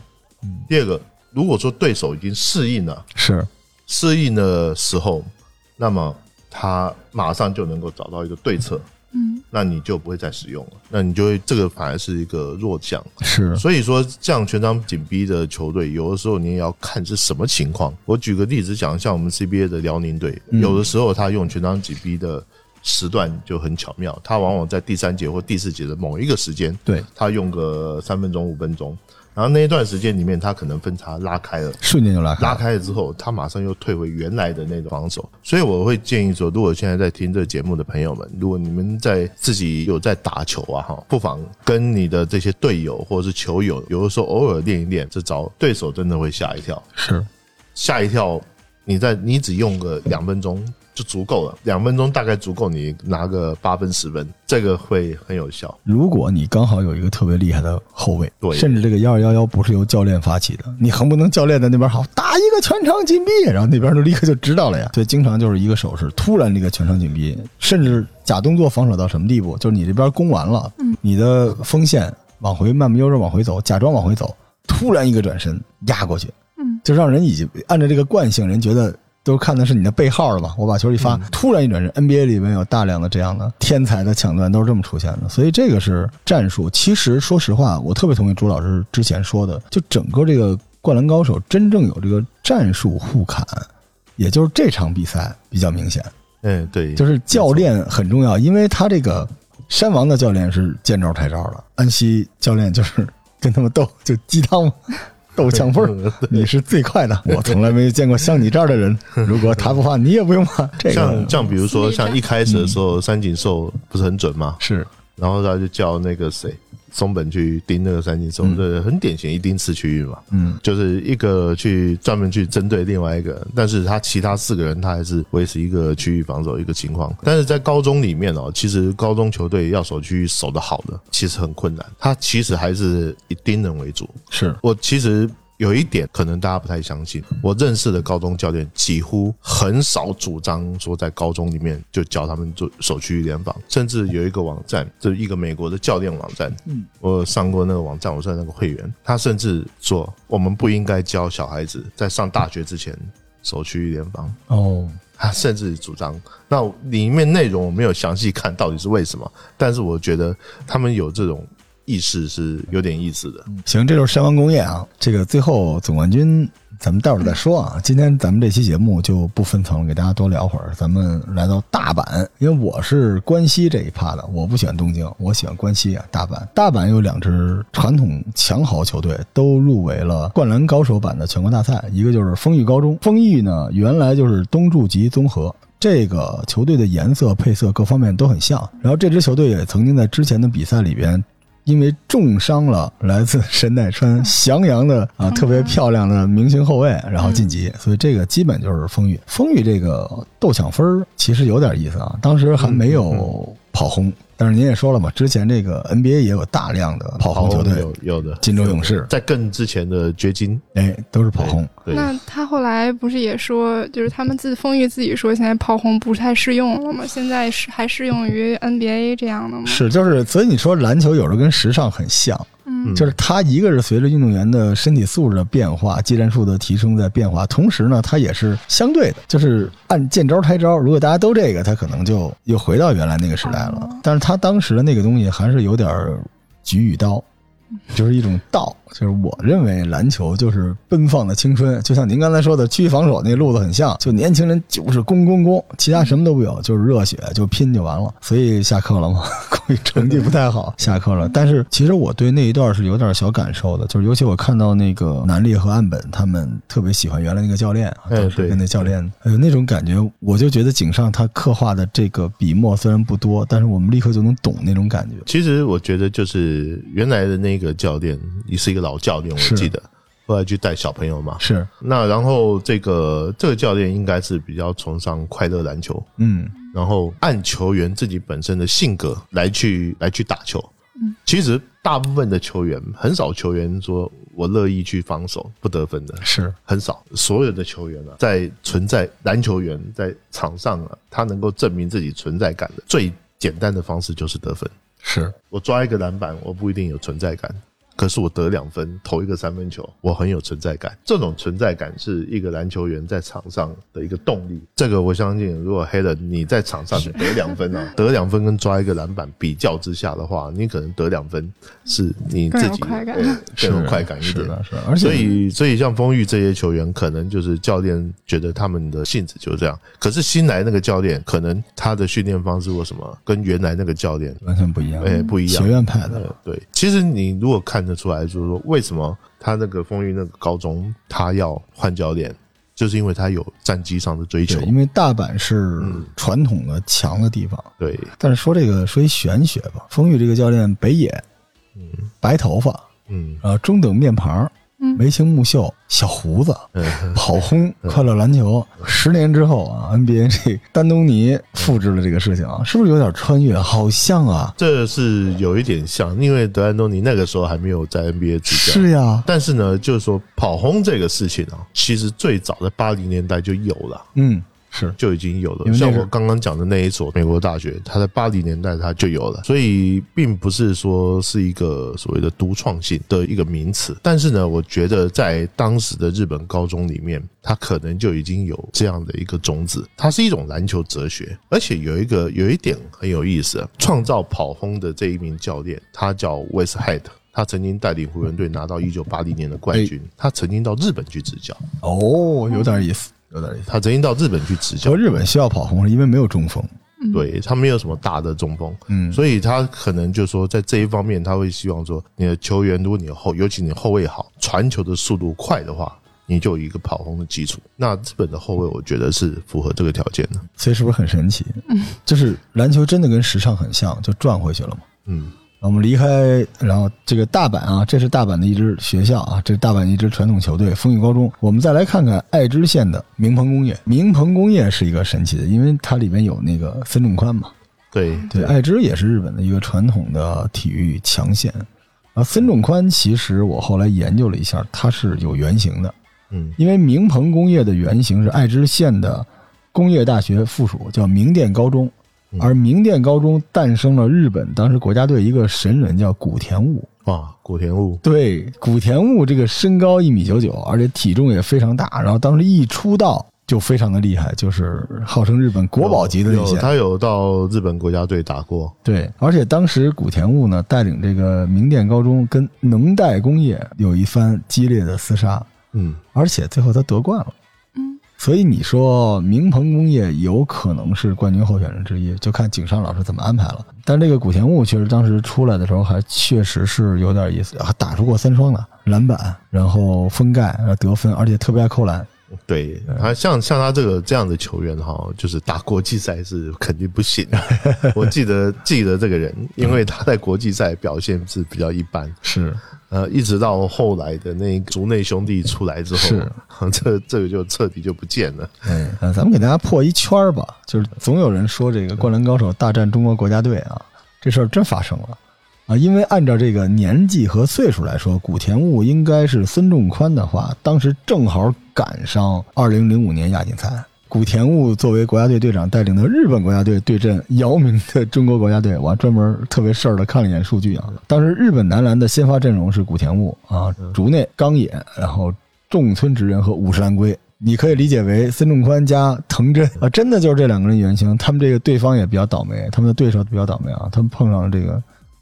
第二个，如果说对手已经适应了，是适应的时候，那么他马上就能够找到一个对策。嗯，那你就不会再使用了。那你就会这个反而是一个弱项。是，所以说这样全场紧逼的球队，有的时候你也要看是什么情况。我举个例子讲，像我们 CBA 的辽宁队，有的时候他用全场紧逼的。时段就很巧妙，他往往在第三节或第四节的某一个时间，对他用个三分钟、五分钟，然后那一段时间里面，他可能分差拉开了，瞬间就拉开拉开了之后，他马上又退回原来的那种防守。所以我会建议说，如果现在在听这节目的朋友们，如果你们在自己有在打球啊，哈，不妨跟你的这些队友或者是球友，有的时候偶尔练一练这招，对手真的会吓一跳，是吓一跳。你在你只用个两分钟。就足够了，两分钟大概足够你拿个八分十分，这个会很有效。如果你刚好有一个特别厉害的后卫，对，甚至这个幺二幺幺不是由教练发起的，你横不能教练在那边好打一个全场紧逼，然后那边就立刻就知道了呀。所以经常就是一个手势，突然这个全场紧逼，甚至假动作防守到什么地步？就是你这边攻完了，你的锋线往回慢慢悠着往回走，假装往回走，突然一个转身压过去，嗯，就让人已经按照这个惯性，人觉得。都看的是你的背号了吧？我把球一发，突然一转身，NBA 里面有大量的这样的天才的抢断，都是这么出现的。所以这个是战术。其实说实话，我特别同意朱老师之前说的，就整个这个灌篮高手真正有这个战术互砍，也就是这场比赛比较明显。嗯，对，就是教练很重要，因为他这个山王的教练是见招拆招的，安西教练就是跟他们斗，就鸡汤嘛。斗抢分 你是最快的，我从来没有见过像你这样的人。如果他不怕，你也不用怕。这个像像比如说，像一开始的时候，三井寿不是很准吗？是，然后他就叫那个谁。松本去盯那个三井寿，对，很典型一盯次区域嘛，嗯，就是一个去专门去针对另外一个，但是他其他四个人他还是维持一个区域防守一个情况。但是在高中里面哦，其实高中球队要守区域守得好的，其实很困难，他其实还是以盯人为主。是我其实。有一点可能大家不太相信，我认识的高中教练几乎很少主张说在高中里面就教他们做手区域联防，甚至有一个网站，就是一个美国的教练网站，嗯，我上过那个网站，我算那个会员，他甚至说我们不应该教小孩子在上大学之前手区域联防哦，他甚至主张，那里面内容我没有详细看到底是为什么，但是我觉得他们有这种。意识是有点意思的。行，这就是山王工业啊。这个最后总冠军，咱们待会儿再说啊。今天咱们这期节目就不分层了，给大家多聊会儿。咱们来到大阪，因为我是关西这一趴的，我不喜欢东京，我喜欢关西啊。大阪，大阪有两支传统强豪球队都入围了灌篮高手版的全国大赛，一个就是丰裕高中。丰裕呢，原来就是东筑级综合，这个球队的颜色配色各方面都很像。然后这支球队也曾经在之前的比赛里边。因为重伤了来自神奈川翔阳的啊特别漂亮的明星后卫，然后晋级，所以这个基本就是风雨。风雨这个斗抢分其实有点意思啊，当时还没有跑轰。但是您也说了嘛，之前这个 NBA 也有大量的跑轰球队，有有的金州勇士，在更之前的掘金，哎，都是跑轰。那他后来不是也说，就是他们自丰裕自己说，现在跑轰不太适用了吗？现在是还适用于 NBA 这样的吗？是，就是所以你说篮球有时候跟时尚很像。就是它一个是随着运动员的身体素质的变化，技战术的提升在变化，同时呢，它也是相对的，就是按见招拆招。如果大家都这个，他可能就又回到原来那个时代了。但是他当时的那个东西还是有点举与刀。就是一种道，就是我认为篮球就是奔放的青春，就像您刚才说的区域防守那路子很像，就年轻人就是攻攻攻，其他什么都不有，就是热血，就拼就完了。所以下课了嘛，成绩不太好，下课了。但是其实我对那一段是有点小感受的，就是尤其我看到那个南丽和岸本他们特别喜欢原来那个教练，当时跟那教练，哎呦那种感觉，我就觉得井上他刻画的这个笔墨虽然不多，但是我们立刻就能懂那种感觉。其实我觉得就是原来的那。一个教练也是一个老教练，我记得后来去带小朋友嘛。是那然后这个这个教练应该是比较崇尚快乐篮球，嗯，然后按球员自己本身的性格来去来去打球。嗯，其实大部分的球员很少球员说我乐意去防守不得分的，是很少。所有的球员啊，在存在篮球员在场上啊，他能够证明自己存在感的最简单的方式就是得分。是我抓一个篮板，我不一定有存在感。可是我得两分，投一个三分球，我很有存在感。这种存在感是一个篮球员在场上的一个动力。这个我相信，如果黑人你在场上得两分啊，得两分跟抓一个篮板比较之下的话，你可能得两分是你自己 更有快感一点。是，而且所以所以像丰裕这些球员，可能就是教练觉得他们的性质就是这样。可是新来那个教练，可能他的训练方式或什么跟原来那个教练完全不一样，哎，不一样，学院派的。对，其实你如果看。得出来，就是说，为什么他那个丰裕那个高中他要换教练，就是因为他有战绩上的追求。因为大阪是传统的强的地方。对，但是说这个说一玄学吧，丰裕这个教练北野，嗯，白头发，嗯，啊，中等面庞。眉清目秀，小胡子，跑轰，快乐篮球。十年之后啊，NBA 这丹东尼复制了这个事情啊，是不是有点穿越？好像啊，这是有一点像，因为德安东尼那个时候还没有在 NBA 执教。是呀，但是呢，就是说跑轰这个事情啊，其实最早的八零年代就有了。嗯。是就已经有了，像我刚刚讲的那一所美国大学，它在八零年代它就有了，所以并不是说是一个所谓的独创性的一个名词。但是呢，我觉得在当时的日本高中里面，它可能就已经有这样的一个种子。它是一种篮球哲学，而且有一个有一点很有意思，创造跑轰的这一名教练，他叫 West Head，他曾经带领湖人队拿到一九八零年的冠军，他曾经到日本去执教。哦，有点意思。有点意思，他曾经到日本去执教。日本需要跑轰，是因为没有中锋。对他没有什么大的中锋，嗯，所以他可能就说在这一方面，他会希望说你的球员，如果你后，尤其你后卫好，传球的速度快的话，你就有一个跑轰的基础。那日本的后卫，我觉得是符合这个条件的，所以是不是很神奇？嗯，就是篮球真的跟时尚很像，就转回去了嘛。嗯。我们离开，然后这个大阪啊，这是大阪的一支学校啊，这是大阪一支传统球队丰裕高中。我们再来看看爱知县的明鹏工业，明鹏工业是一个神奇的，因为它里面有那个森重宽嘛。对对，爱知也是日本的一个传统的体育强县。啊，孙仲宽其实我后来研究了一下，他是有原型的。嗯，因为明鹏工业的原型是爱知县的工业大学附属，叫明电高中。而明电高中诞生了日本当时国家队一个神人，叫古田悟啊，古田悟。对，古田悟这个身高一米九九，而且体重也非常大，然后当时一出道就非常的厉害，就是号称日本国宝级的那些。他有到日本国家队打过。对，而且当时古田悟呢带领这个明电高中跟能代工业有一番激烈的厮杀，嗯，而且最后他夺冠了。所以你说明鹏工业有可能是冠军候选人之一，就看井上老师怎么安排了。但这个古田悟确实当时出来的时候还确实是有点意思，还打出过三双呢，篮板，然后封盖，然后得分，而且特别爱扣篮。对，他像像他这个这样的球员哈，就是打国际赛是肯定不行。我记得记得这个人，因为他在国际赛表现是比较一般。是。呃，一直到后来的那竹内兄弟出来之后，是这这个就彻底就不见了。嗯，咱们给大家破一圈儿吧，就是总有人说这个《灌篮高手》大战中国国家队啊，这事儿真发生了啊！因为按照这个年纪和岁数来说，古田悟应该是孙仲宽的话，当时正好赶上二零零五年亚锦赛。古田悟作为国家队队长，带领的日本国家队对阵姚明的中国国家队，我还专门特别事儿的看了一眼数据啊。当时日本男篮的先发阵容是古田悟啊，竹内刚野，然后重村直人和五十岚圭，你可以理解为孙仲宽加藤真啊，真的就是这两个人原型。他们这个对方也比较倒霉，他们的对手比较倒霉啊，他们碰上了这个。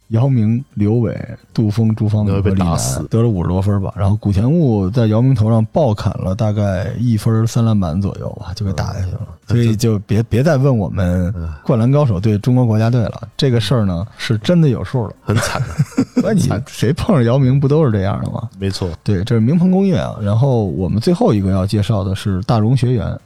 姚明、刘伟、杜峰、朱芳敏和李楠得了五十多分吧，然后古田悟在姚明头上暴砍了大概一分三篮板左右吧，就给打下去了。所以就别别再问我们灌篮高手对中国国家队了，这个事儿呢是真的有数了，很惨。那你谁碰上姚明不都是这样的吗？没错，对，这是明鹏工业啊。然后我们最后一个要介绍的是大荣学园，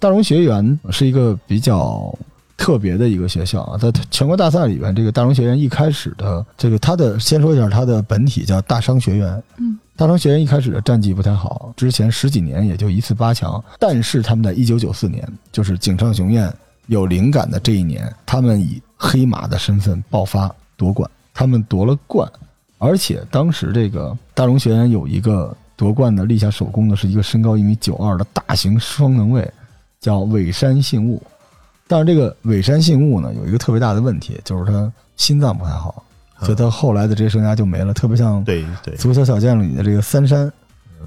大荣学园是一个比较。特别的一个学校啊，在全国大赛里边，这个大荣学院一开始的这个它的先说一下它的本体叫大商学院。嗯，大商学院一开始的战绩不太好，之前十几年也就一次八强。但是他们在一九九四年，就是井上雄彦有灵感的这一年，他们以黑马的身份爆发夺冠，他们夺了冠，而且当时这个大荣学院有一个夺冠的立下首功的是一个身高一米九二的大型双能卫，叫尾山信悟。但是这个尾山信物呢，有一个特别大的问题，就是他心脏不太好，所以他后来的职业生涯就没了。特别像对对足球小将里的这个三山，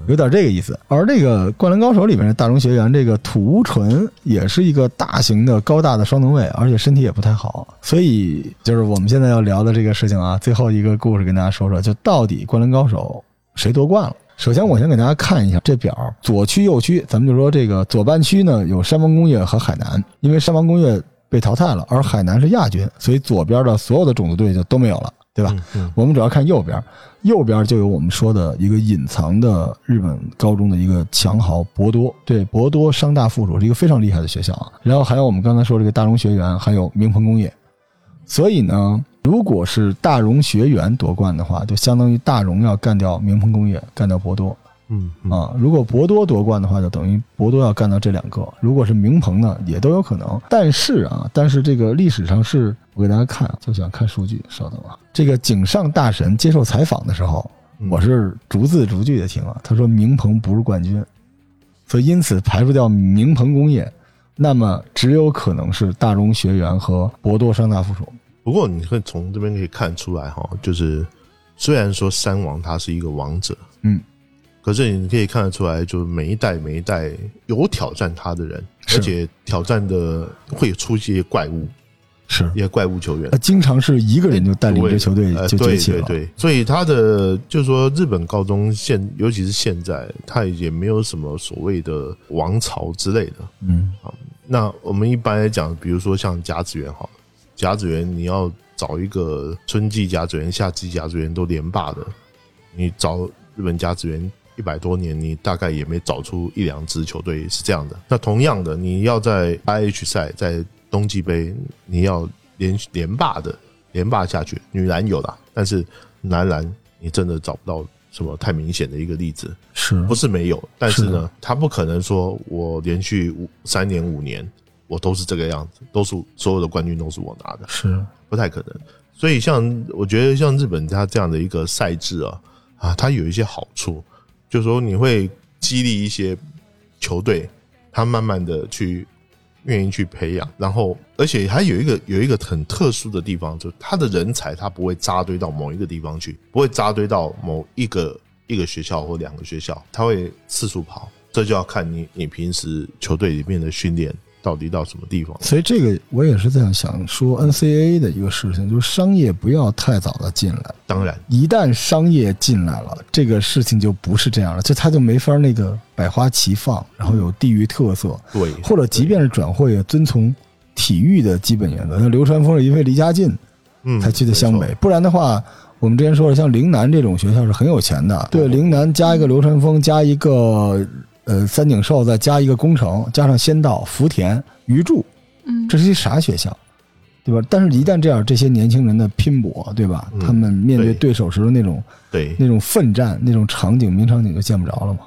有点这个意思。而这个灌篮高手里面的大中学员这个土屋纯也是一个大型的高大的双能卫，而且身体也不太好。所以就是我们现在要聊的这个事情啊，最后一个故事跟大家说说，就到底灌篮高手谁夺冠了？首先，我先给大家看一下这表，左区右区，咱们就说这个左半区呢有山王工业和海南，因为山王工业被淘汰了，而海南是亚军，所以左边的所有的种子队就都没有了，对吧？我们主要看右边，右边就有我们说的一个隐藏的日本高中的一个强豪博多，对，博多商大附属是一个非常厉害的学校啊。然后还有我们刚才说这个大荣学园，还有明鹏工业，所以呢。如果是大荣学园夺冠的话，就相当于大荣要干掉明鹏工业，干掉博多。嗯啊，如果博多夺冠的话，就等于博多要干掉这两个。如果是明鹏呢，也都有可能。但是啊，但是这个历史上是，我给大家看，就想看数据，稍等啊。这个井上大神接受采访的时候，我是逐字逐句的听啊。他说明鹏不是冠军，所以因此排除掉明鹏工业，那么只有可能是大荣学员和博多商大附属。不过你会从这边可以看出来哈，就是虽然说三王他是一个王者，嗯，可是你可以看得出来，就是每一代每一代有挑战他的人，而且挑战的会出一些怪物，是。一些怪物球员，他经常是一个人就带领着球队就崛起了。对，所以他的就是说日本高中现，尤其是现在，他也没有什么所谓的王朝之类的，嗯。啊。那我们一般来讲，比如说像甲子园，好，甲子园你要找一个春季甲子园、夏季甲子园都连霸的，你找日本甲子园一百多年，你大概也没找出一两支球队是这样的。那同样的，你要在 IH 赛、在冬季杯，你要连连霸的连霸下去，女篮有了，但是男篮你真的找不到。什么太明显的一个例子，是不是没有？但是呢，他不可能说我连续五三年五年我都是这个样子，都是所有的冠军都是我拿的，是不太可能。所以像我觉得像日本它这样的一个赛制啊啊，它有一些好处，就是说你会激励一些球队，他慢慢的去。愿意去培养，然后而且还有一个有一个很特殊的地方，就他的人才他不会扎堆到某一个地方去，不会扎堆到某一个一个学校或两个学校，他会四处跑，这就要看你你平时球队里面的训练。到底到什么地方？所以这个我也是在想说，NCAA 的一个事情，就是商业不要太早的进来。当然，一旦商业进来了，这个事情就不是这样了，就他就没法那个百花齐放，然后有地域特色。对，或者即便是转会，也遵从体育的基本原则。像流川枫是因为离家近，嗯，才去的湘北。不然的话，我们之前说了，像陵南这种学校是很有钱的。对，陵南加一个流川枫，加一个。呃，三井寿再加一个工程，加上仙道、福田、鱼柱，嗯，这是些啥学校，对吧？但是，一旦这样，这些年轻人的拼搏，对吧？他们面对对手时的那种，对那种奋战，那种场景，名场景就见不着了嘛。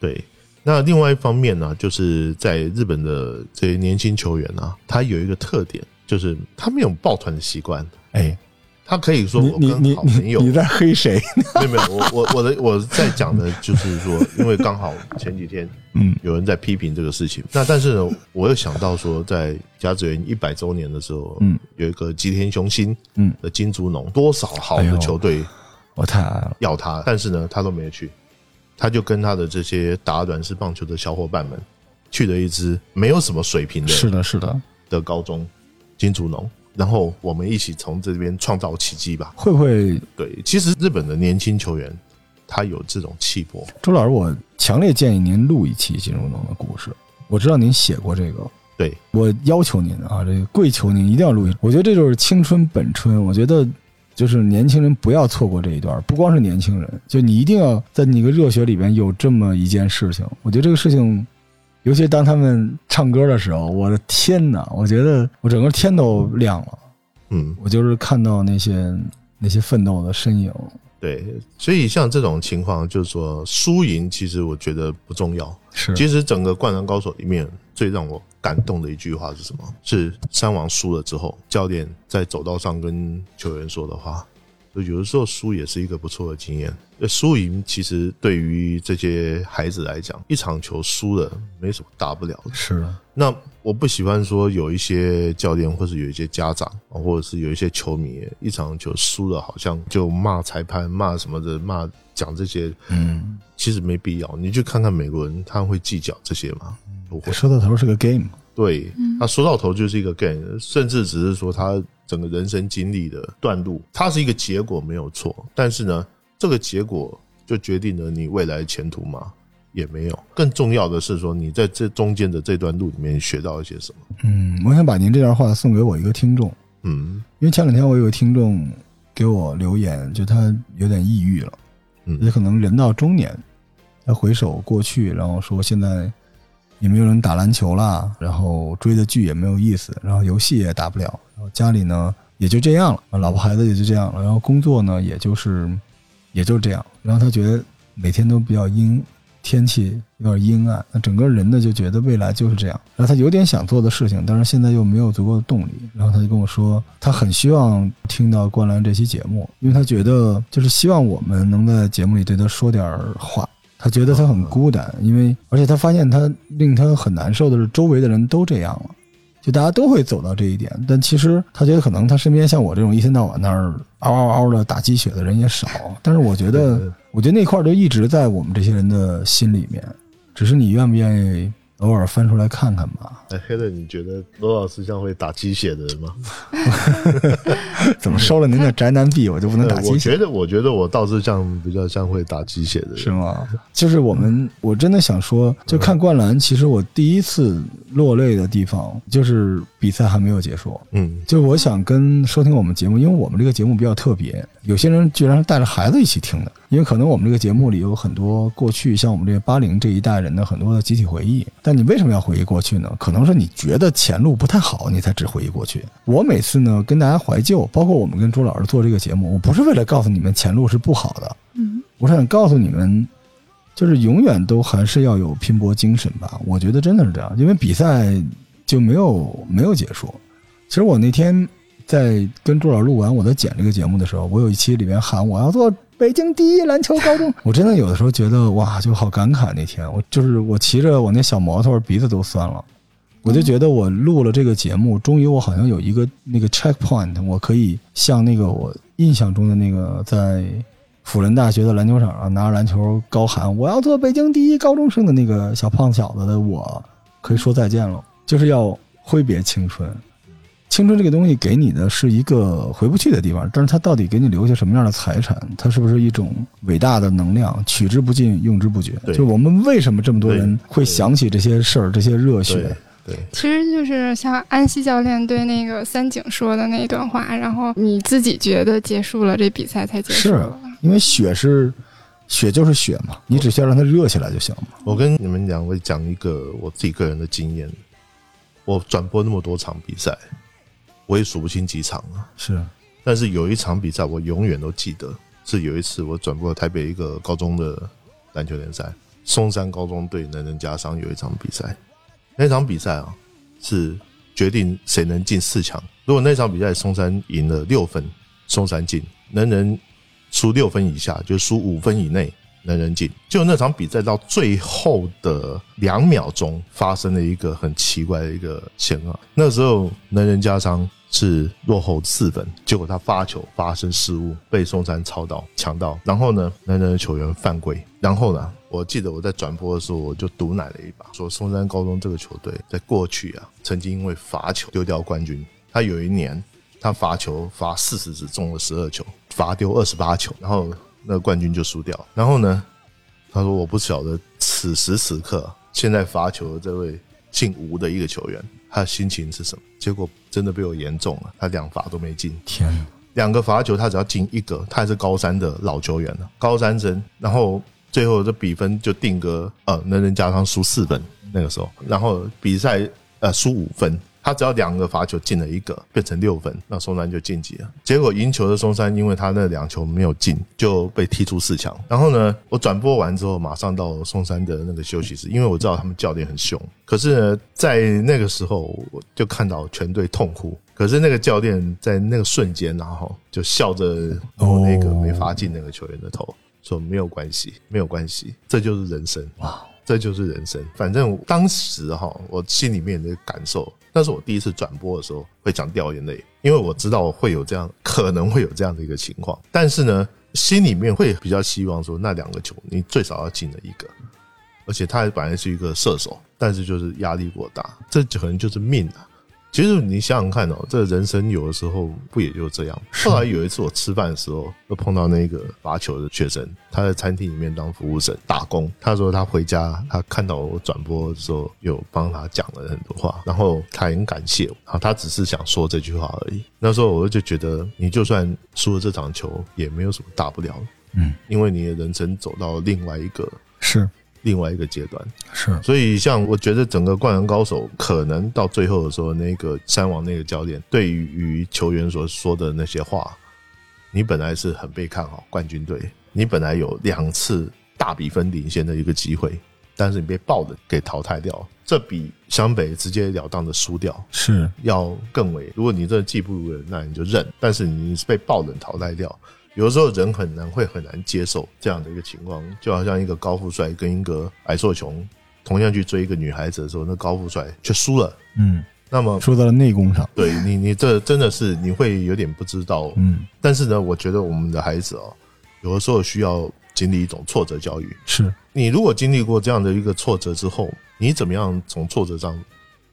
对。那另外一方面呢，就是在日本的这些年轻球员呢，他有一个特点，就是他没有抱团的习惯。哎。他可以说我跟好朋友，你在黑谁？没有没有，我我我的我在讲的就是说，因为刚好前几天嗯。有人在批评这个事情，那但是呢，我又想到说，在甲子园一百周年的时候，嗯，有一个吉田雄心嗯。的金竹农，多少好的球队，我太爱了，要他，但是呢，他都没有去，他就跟他的这些打软式棒球的小伙伴们去了一支没有什么水平的，是的，是的。的高中金竹农。然后我们一起从这边创造奇迹吧？会不会？对，其实日本的年轻球员他有这种气魄。周老师，我强烈建议您录一期金融龙的故事。我知道您写过这个，对我要求您啊，这个跪求您一定要录一。我觉得这就是青春本春。我觉得就是年轻人不要错过这一段，不光是年轻人，就你一定要在你个热血里边有这么一件事情。我觉得这个事情。尤其当他们唱歌的时候，我的天哪！我觉得我整个天都亮了。嗯，我就是看到那些那些奋斗的身影。对，所以像这种情况，就是说输赢，其实我觉得不重要。是，其实整个《灌篮高手》里面最让我感动的一句话是什么？是三王输了之后，教练在走道上跟球员说的话。有的时候输也是一个不错的经验。输赢其实对于这些孩子来讲，一场球输了没什么大不了的。是。那我不喜欢说有一些教练，或是有一些家长，或者是有一些球迷，一场球输了好像就骂裁判、骂什么的、骂讲这些。嗯。其实没必要。你去看看美国人，他会计较这些吗？不会。说到头是个 game。对。他说到头就是一个 game，甚至只是说他。整个人生经历的段路，它是一个结果没有错，但是呢，这个结果就决定了你未来前途吗？也没有。更重要的是说，你在这中间的这段路里面学到一些什么？嗯，我想把您这段话送给我一个听众。嗯，因为前两天我有个听众给我留言，就他有点抑郁了，嗯，也可能人到中年，他回首过去，然后说现在也没有人打篮球了，然后追的剧也没有意思，然后游戏也打不了。然后家里呢也就这样了，老婆孩子也就这样了。然后工作呢也就是，也就这样。然后他觉得每天都比较阴，天气有点阴暗。那整个人呢就觉得未来就是这样。然后他有点想做的事情，但是现在又没有足够的动力。然后他就跟我说，他很希望听到《灌篮》这期节目，因为他觉得就是希望我们能在节目里对他说点话。他觉得他很孤单，因为而且他发现他令他很难受的是，周围的人都这样了。就大家都会走到这一点，但其实他觉得可能他身边像我这种一天到晚那儿嗷嗷嗷的打鸡血的人也少。但是我觉得，我觉得那块儿就一直在我们这些人的心里面，只是你愿不愿意偶尔翻出来看看吧。哎，黑的，你觉得罗老师像会打鸡血的人吗？怎么收了您的宅男币，我就不能打鸡血？我觉得，我觉得我倒是像比较像会打鸡血的，人，是吗？就是我们，我真的想说，就看灌篮，其实我第一次落泪的地方，就是比赛还没有结束。嗯，就我想跟收听我们节目，因为我们这个节目比较特别，有些人居然是带着孩子一起听的，因为可能我们这个节目里有很多过去像我们这个八零这一代人的很多的集体回忆。但你为什么要回忆过去呢？可能是你觉得前路不太好，你才只回忆过去。我每次呢跟大家怀旧，包括我们跟朱老师做这个节目，我不是为了告诉你们前路是不好的，嗯，我是想告诉你们，就是永远都还是要有拼搏精神吧。我觉得真的是这样，因为比赛就没有没有结束。其实我那天在跟朱老师录完我在剪这个节目的时候，我有一期里面喊我要做北京第一篮球高中，我真的有的时候觉得哇，就好感慨。那天我就是我骑着我那小摩托，鼻子都酸了。我就觉得我录了这个节目，终于我好像有一个那个 checkpoint，我可以像那个我印象中的那个在辅仁大学的篮球场上拿着篮球高喊我要做北京第一高中生的那个小胖小子的我，可以说再见了，就是要挥别青春。青春这个东西给你的是一个回不去的地方，但是它到底给你留下什么样的财产？它是不是一种伟大的能量？取之不尽，用之不绝。就我们为什么这么多人会想起这些事儿，这些热血？对，其实就是像安西教练对那个三井说的那一段话，然后你自己觉得结束了，这比赛才结束。是因为血是血就是血嘛，你只需要让它热起来就行了。我跟你们两位讲一个我自己个人的经验，我转播那么多场比赛。我也数不清几场了，是啊，但是有一场比赛我永远都记得，是有一次我转播台北一个高中的篮球联赛，松山高中队能人加商有一场比赛，那场比赛啊是决定谁能进四强。如果那场比赛松山赢了六分，松山进；能人输六分以下，就输五分以内。能人进，就那场比赛到最后的两秒钟，发生了一个很奇怪的一个情况。那时候能人加仓是落后四分，结果他发球发生失误，被松山抄到抢到，然后呢，能人的球员犯规，然后呢，我记得我在转播的时候，我就毒奶了一把，说松山高中这个球队在过去啊，曾经因为罚球丢掉冠军。他有一年他罚球罚四十次中了十二球，罚丢二十八球，然后。那冠军就输掉。然后呢，他说：“我不晓得此时此刻现在罚球的这位姓吴的一个球员，他的心情是什么？”结果真的被我言中了，他两罚都没进。天，两个罚球他只要进一个，他还是高三的老球员了，高三生。然后最后这比分就定格呃，能人加上输四分那个时候，然后比赛呃输五分。他只要两个罚球进了一个，变成六分，那松山就晋级了。结果赢球的松山，因为他那两球没有进，就被踢出四强。然后呢，我转播完之后，马上到松山的那个休息室，因为我知道他们教练很凶。可是呢，在那个时候，我就看到全队痛哭。可是那个教练在那个瞬间，然后就笑着摸那个没罚进那个球员的头，说：“没有关系，没有关系，这就是人生。”哇！这就是人生。反正当时哈，我心里面的感受，那是我第一次转播的时候会讲掉眼泪，因为我知道会有这样，可能会有这样的一个情况。但是呢，心里面会比较希望说，那两个球你最少要进了一个，而且他本来是一个射手，但是就是压力过大，这可能就是命啊。其实你想想看哦，这人生有的时候不也就这样。后来有一次我吃饭的时候，又碰到那个罚球的学生，他在餐厅里面当服务生打工。他说他回家，他看到我转播的时候，有帮他讲了很多话，然后他很感谢我。他只是想说这句话而已。那时候我就觉得，你就算输了这场球，也没有什么大不了嗯，因为你的人生走到另外一个是。另外一个阶段是，所以像我觉得整个灌篮高手可能到最后的时候，那个山王那个教练对于球员所说的那些话，你本来是很被看好冠军队，你本来有两次大比分领先的一个机会，但是你被爆的给淘汰掉，这比湘北直截了当的输掉是要更为。如果你真的技不如人，那你就认，但是你是被爆冷淘汰掉。有的时候人很难会很难接受这样的一个情况，就好像一个高富帅跟一个矮矬穷同样去追一个女孩子的时候，那高富帅却输了。嗯，那么输在了内功上。对你，你这真的是你会有点不知道。嗯，但是呢，我觉得我们的孩子哦，有的时候需要经历一种挫折教育。是你如果经历过这样的一个挫折之后，你怎么样从挫折上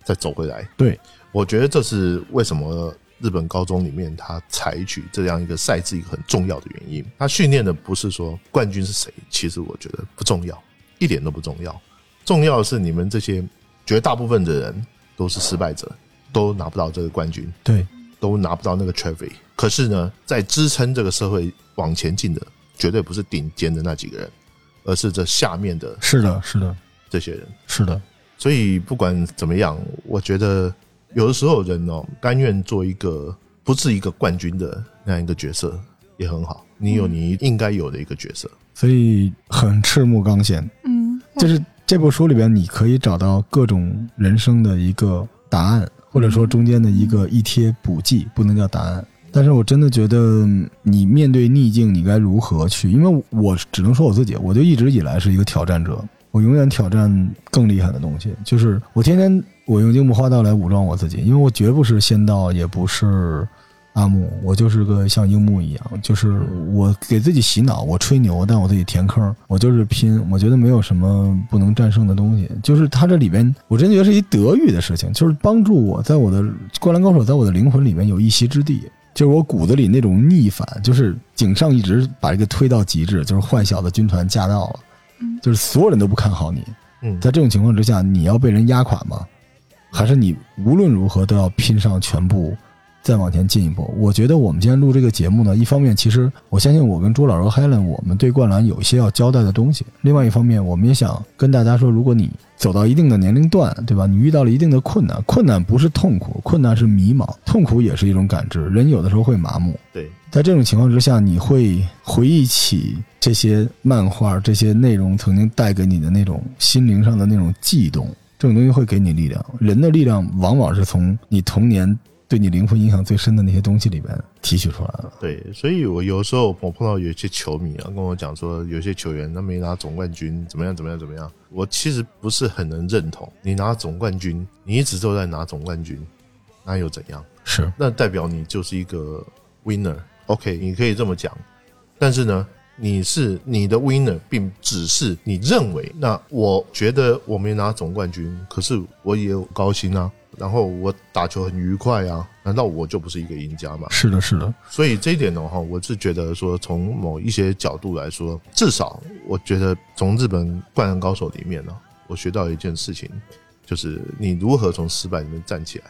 再走回来？对，我觉得这是为什么日本高中里面他采取这样一个赛制一个很重要的原因。他训练的不是说冠军是谁，其实我觉得不重要，一点都不重要。重要的是你们这些绝大部分的人都是失败者，都拿不到这个冠军，对，都拿不到那个 trophy。可是呢，在支撑这个社会往前进的，绝对不是顶尖的那几个人，而是这下面的，是的，是的，这些人，是的。所以不管怎么样，我觉得有的时候人哦，甘愿做一个不是一个冠军的那样一个角色也很好。你有你应该有的一个角色，所以很赤木刚宪，嗯，就是。这部书里边，你可以找到各种人生的一个答案，或者说中间的一个一贴补剂，不能叫答案。但是我真的觉得，你面对逆境，你该如何去？因为我只能说我自己，我就一直以来是一个挑战者，我永远挑战更厉害的东西。就是我天天我用樱木花道来武装我自己，因为我绝不是仙道，也不是。阿木，我就是个像樱木一样，就是我给自己洗脑，我吹牛，但我自己填坑，我就是拼。我觉得没有什么不能战胜的东西，就是他这里边，我真觉得是一德育的事情，就是帮助我在我的灌篮高手，在我的灵魂里面有一席之地，就是我骨子里那种逆反，就是井上一直把这个推到极致，就是坏小子军团驾到了，就是所有人都不看好你，在这种情况之下，你要被人压垮吗？还是你无论如何都要拼上全部？再往前进一步，我觉得我们今天录这个节目呢，一方面其实我相信我跟朱老师、Helen，我们对灌篮有一些要交代的东西；另外一方面，我们也想跟大家说，如果你走到一定的年龄段，对吧？你遇到了一定的困难，困难不是痛苦，困难是迷茫，痛苦也是一种感知。人有的时候会麻木。对，在这种情况之下，你会回忆起这些漫画、这些内容曾经带给你的那种心灵上的那种悸动，这种东西会给你力量。人的力量往往是从你童年。对你灵魂影响最深的那些东西里边提取出来的。对，所以我有时候我碰到有些球迷啊，跟我讲说，有些球员他没拿总冠军，怎么样怎么样怎么样。我其实不是很能认同。你拿总冠军，你一直都在拿总冠军，那又怎样？是，那代表你就是一个 winner。OK，你可以这么讲。但是呢，你是你的 winner，并只是你认为。那我觉得我没拿总冠军，可是我也有高薪啊。然后我打球很愉快啊，难道我就不是一个赢家吗？是的，是的。所以这一点的话，我是觉得说，从某一些角度来说，至少我觉得从日本灌篮高手里面呢，我学到一件事情，就是你如何从失败里面站起来。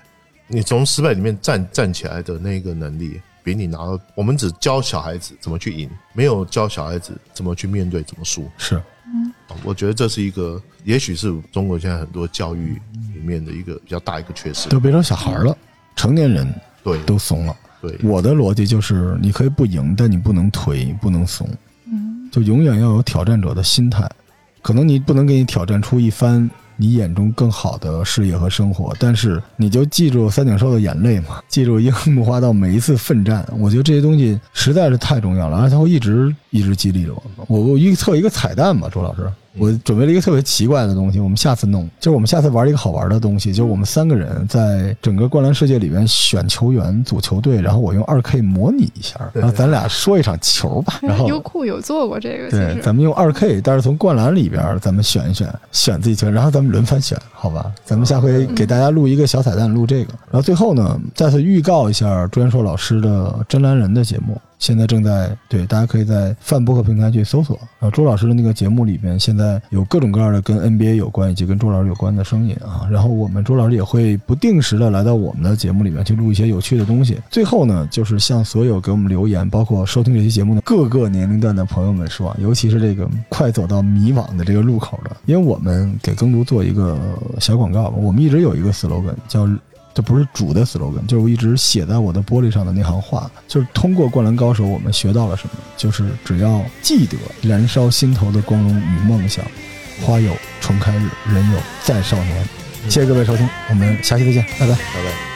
你从失败里面站站起来的那个能力，比你拿到我们只教小孩子怎么去赢，没有教小孩子怎么去面对怎么输。是，嗯，我觉得这是一个，也许是中国现在很多教育里。面的一个比较大一个缺失，都别说小孩了，成年人对都怂了。对，我的逻辑就是，你可以不赢，但你不能颓，不能怂，嗯，就永远要有挑战者的心态。可能你不能给你挑战出一番你眼中更好的事业和生活，但是你就记住三井寿的眼泪嘛，记住樱木花道每一次奋战。我觉得这些东西实在是太重要了，而且它会一直一直激励着我。我我预测一个彩蛋吧，周老师。我准备了一个特别奇怪的东西，我们下次弄，就是我们下次玩一个好玩的东西，就是我们三个人在整个灌篮世界里面选球员组球队，然后我用二 K 模拟一下，然后咱俩说一场球吧。然后优酷有做过这个，对，咱们用二 K，但是从灌篮里边咱们选一选，选自己球员，然后咱们轮番选，好吧？咱们下回给大家录一个小彩蛋，录这个，然后最后呢，再次预告一下朱元硕老师的真男人的节目。现在正在对，大家可以在泛播客平台去搜索。然后周老师的那个节目里边，现在有各种各样的跟 NBA 有关以及跟朱老师有关的声音啊。然后我们朱老师也会不定时的来到我们的节目里面去录一些有趣的东西。最后呢，就是向所有给我们留言，包括收听这期节目的各个年龄段的朋友们说啊，尤其是这个快走到迷惘的这个路口的，因为我们给耕读做一个小广告吧，我们一直有一个 slogan 叫。这不是主的 slogan，就是我一直写在我的玻璃上的那行话，就是通过《灌篮高手》，我们学到了什么？就是只要记得燃烧心头的光荣与梦想，花有重开日，人有再少年。谢谢各位收听，我们下期再见，拜拜，拜拜。